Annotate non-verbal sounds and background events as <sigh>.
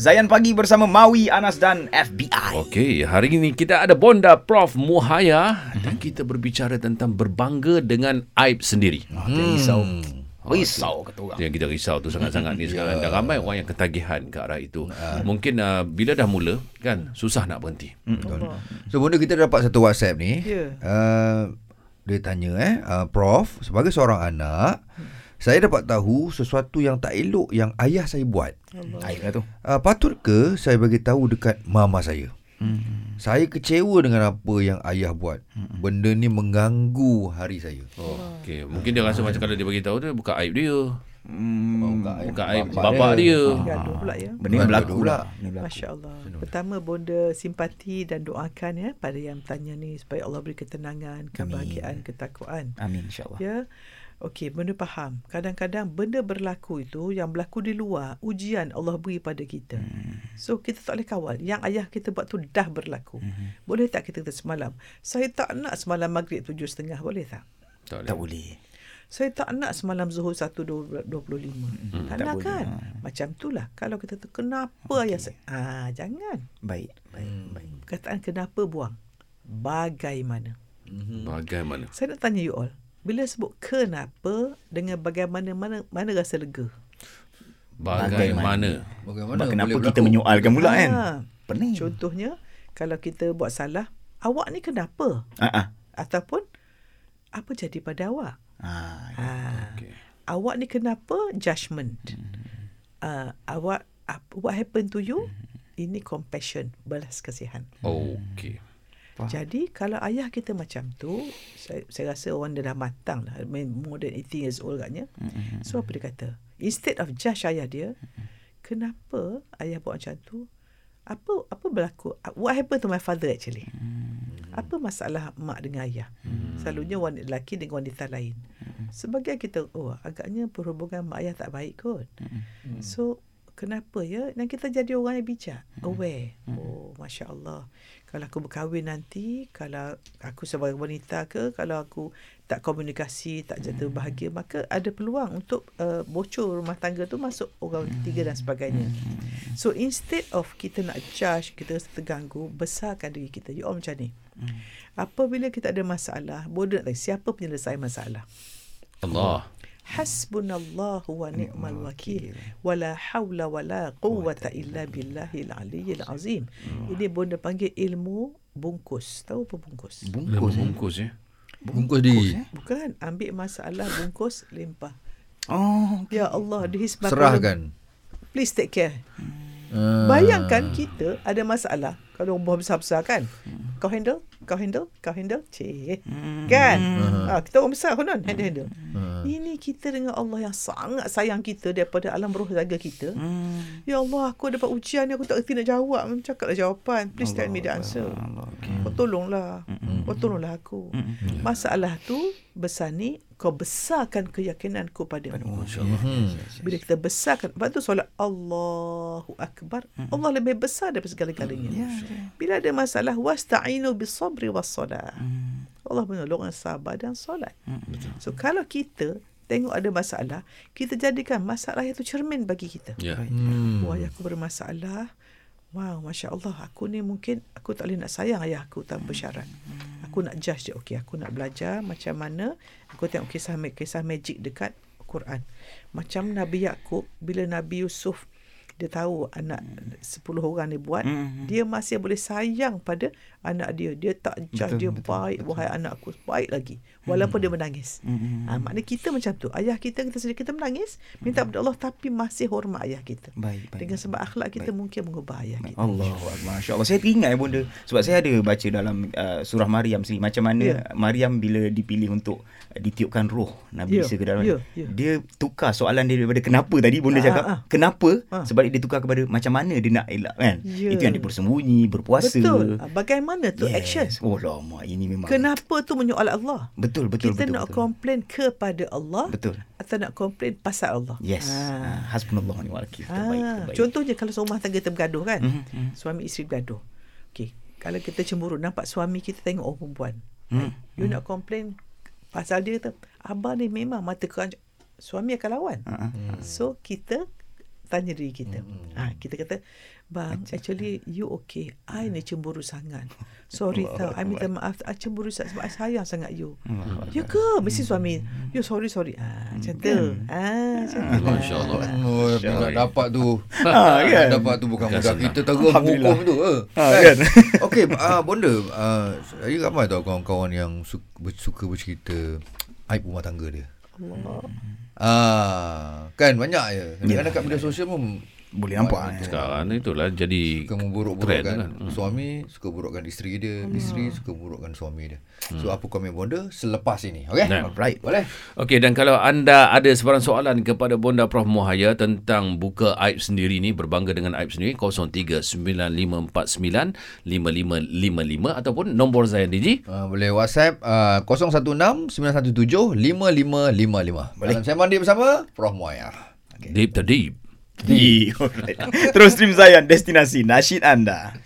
Zayan Pagi bersama Maui, Anas dan FBI. Okey, hari ini kita ada Bonda Prof Muhaya dan kita berbicara tentang berbangga dengan aib sendiri. Hmm. Risau. Risau kata orang. Yang kita risau tu sangat-sangat ni <laughs> sekarang. Dan ramai orang yang ketagihan ke arah itu. Mungkin uh, bila dah mula kan susah nak berhenti. Betul. So benda kita dapat satu WhatsApp ni. Ya. Uh, dia tanya eh, uh, Prof, sebagai seorang anak, saya dapat tahu sesuatu yang tak elok yang ayah saya buat. Aib lah tu. Uh, patut ke saya bagi tahu dekat mama saya? Hmm. Saya kecewa dengan apa yang ayah buat. Benda ni mengganggu hari saya. Oh, okey. Mungkin dia rasa macam kalau dia bagi tahu tu bukan aib dia. Hmm, Bukan aib bapak dia. Gaduh pula ya. benda yang berlaku Pula. lah. Benda berlaku. Masya Allah. Pertama bonda simpati dan doakan ya pada yang tanya ni supaya Allah beri ketenangan, kebahagiaan, ketakwaan. Amin insyaAllah. Ya. Okey, benda faham. Kadang-kadang benda berlaku itu yang berlaku di luar, ujian Allah beri pada kita. Hmm. So kita tak boleh kawal. Yang ayah kita buat tu dah berlaku. Hmm. Boleh tak kita kata semalam? Saya tak nak semalam maghrib tujuh setengah. Boleh tak? Tak Tak boleh. boleh. Saya tak nak semalam Zuhur 1.25. Hmm, tak tak nak boleh. kan? Ha. Macam itulah. Kalau kita tu kenapa okay. ayah saya? Ah, jangan. Baik, baik, baik. Perkataan kenapa buang. Bagaimana? Bagaimana? Saya nak tanya you all. Bila sebut kenapa dengan bagaimana mana mana rasa lega? Bagaimana? Bagaimana Kenapa boleh kita menyoalkan pula kan? Ah, Pening. Contohnya kalau kita buat salah, awak ni kenapa? Ah. Ataupun apa jadi pada awak? Ah, Ah, Okey. awak ni kenapa judgement? Uh, awak apa what happened to you? Ini compassion, belas kasihan. Okey. Jadi kalau ayah kita macam tu, saya, saya rasa orang dia dah matang lah. I mean, more than 18 years old katnya. So apa dia kata? Instead of judge ayah dia, kenapa ayah buat macam tu? Apa apa berlaku? What happened to my father actually? Apa masalah mak dengan ayah? Selalunya wanita lelaki dengan wanita lain. Sebagai kita, oh agaknya perhubungan mak ayah tak baik kot. So kenapa ya? Dan kita jadi orang yang bijak, aware. Oh, masya Allah. Kalau aku berkahwin nanti, kalau aku sebagai wanita ke, kalau aku tak komunikasi, tak jatuh bahagia, maka ada peluang untuk uh, bocor rumah tangga tu masuk orang ketiga dan sebagainya. So instead of kita nak judge, kita rasa terganggu, besarkan diri kita. You all macam ni. Apabila kita ada masalah, bodoh nak tanya, siapa penyelesai masalah? Allah. Hasbunallahu wa ni'mal wakil wala haula wala quwwata illa billahil aliyyil azim. Ini bonda panggil ilmu bungkus. Tahu apa bungkus? Bungkus, bungkus ya. Bungkus diri. Bukan ambil masalah bungkus limpah. Oh, Ya Allah, my Serahkan. Please take care. Ah. Bayangkan kita ada masalah. Kalau buah besar-besar kan. Kau handle, kau handle, kau handle. Cik. Kan? Ha, kita orang besar konon handle handle. Ini kita dengan Allah yang sangat sayang kita daripada alam roh jaga kita. Ya Allah, aku dapat ujian ni aku tak reti nak jawab. Cakaplah jawapan. Please tell me the answer. Kau tolonglah. Kau tolonglah aku. Masalah tu besar ni kau besarkan keyakinanku padamu. Bila kita besarkan Lepas tu solat Allahu Akbar Allah lebih besar daripada segala-galanya Bila ada masalah Wasta'inu bisabri wassalah Allah menolong yang sabar dan solat. So kalau kita Tengok ada masalah Kita jadikan masalah itu cermin bagi kita. Ya. Hmm. Wah aku bermasalah Wow, Masya Allah. Aku ni mungkin aku tak boleh nak sayang ayah aku tanpa syarat. Aku nak judge dia. Okey, aku nak belajar macam mana aku tengok kisah kisah magic dekat Quran. Macam Nabi Yakub bila Nabi Yusuf dia tahu anak 10 orang ni buat, dia masih boleh sayang pada anak dia. Dia tak judge dia baik, wahai anakku, baik lagi. Walaupun dia menangis. Ha, maknanya kita macam tu. Ayah kita kita sedih kita menangis, minta pada Allah tapi masih hormat ayah kita. baik, baik. Dengan sebab akhlak kita mungkin mengubah ayah kita. Allah Masya Allah Saya teringat bunda Sebab saya ada baca dalam uh, Surah Maryam sendiri Macam mana Ya. Maryam bila dipilih untuk Ditiupkan roh Nabi Ya, Isa ke dalam ya, ya. Dia tukar soalan dia Daripada kenapa tadi Bunda Ah, cakap ah, ah. Kenapa Ah. Sebab dia tukar kepada Macam mana dia nak elak kan Ya. Itu yang dia bersembunyi Berpuasa Betul. Bagaimana tu yes. action? Oh lama Ini memang Kenapa tu menyoal Allah? Betul betul kita betul nak betul. komplain kepada Allah Betul atau nak komplain pasal Allah? Yes ah. Hasbunallah wa ni'mal wakil Terbaik terbaik contohnya kalau rumah tangga kita bergaduh kan, Mhm, mhm. suami isteri bergaduh. Okey, kalau kita cemburu nampak suami kita tengok orang perempuan. Hmm, You nak komplain pasal dia tu. Abang ni memang mata keranjang. Suami akan lawan. Ah. So kita tanya diri kita. Ha, kita kata, bang, actually you okay. I ni cemburu sangat. Sorry <laughs> tau. I minta maaf. I cemburu sangat sebab I sayang sangat you. Ya ke? Mesti suami. You sorry, sorry. Ah, macam tu. Ah, macam tu. lah. Masya Allah. Oh, nak dapat tu. <laughs> Ha, kan? Dapat tu bukan Kan mudah. Kita terus menghukum tu. Ha, kan? <laughs> Okey, uh, Bonda, uh, saya ramai tahu kawan-kawan yang suka, suka bercerita aib rumah tangga dia. Allah. Ah, kan banyak je. Kadang-kadang kat media sosial pun Boleh nampak eh. Sekarang itulah jadi suka memburuk-burukkan kan. kan. suami, suka burukkan isteri dia, isteri suka burukkan suami dia. So apa komen Bonda selepas ini, okey? Nah. Alright. Boleh? Okey dan kalau anda ada sebarang soalan kepada Bonda Prof Mohaya tentang buka aib sendiri ni berbangga dengan aib sendiri 0395495555 ataupun nombor saya Diji Uh, boleh WhatsApp uh, 016 917 5555. Boleh. Dalam saya mandi bersama Prof Moya. Deep to Deep. <laughs> Alright. Terus stream Zayan, destinasi nasyid anda.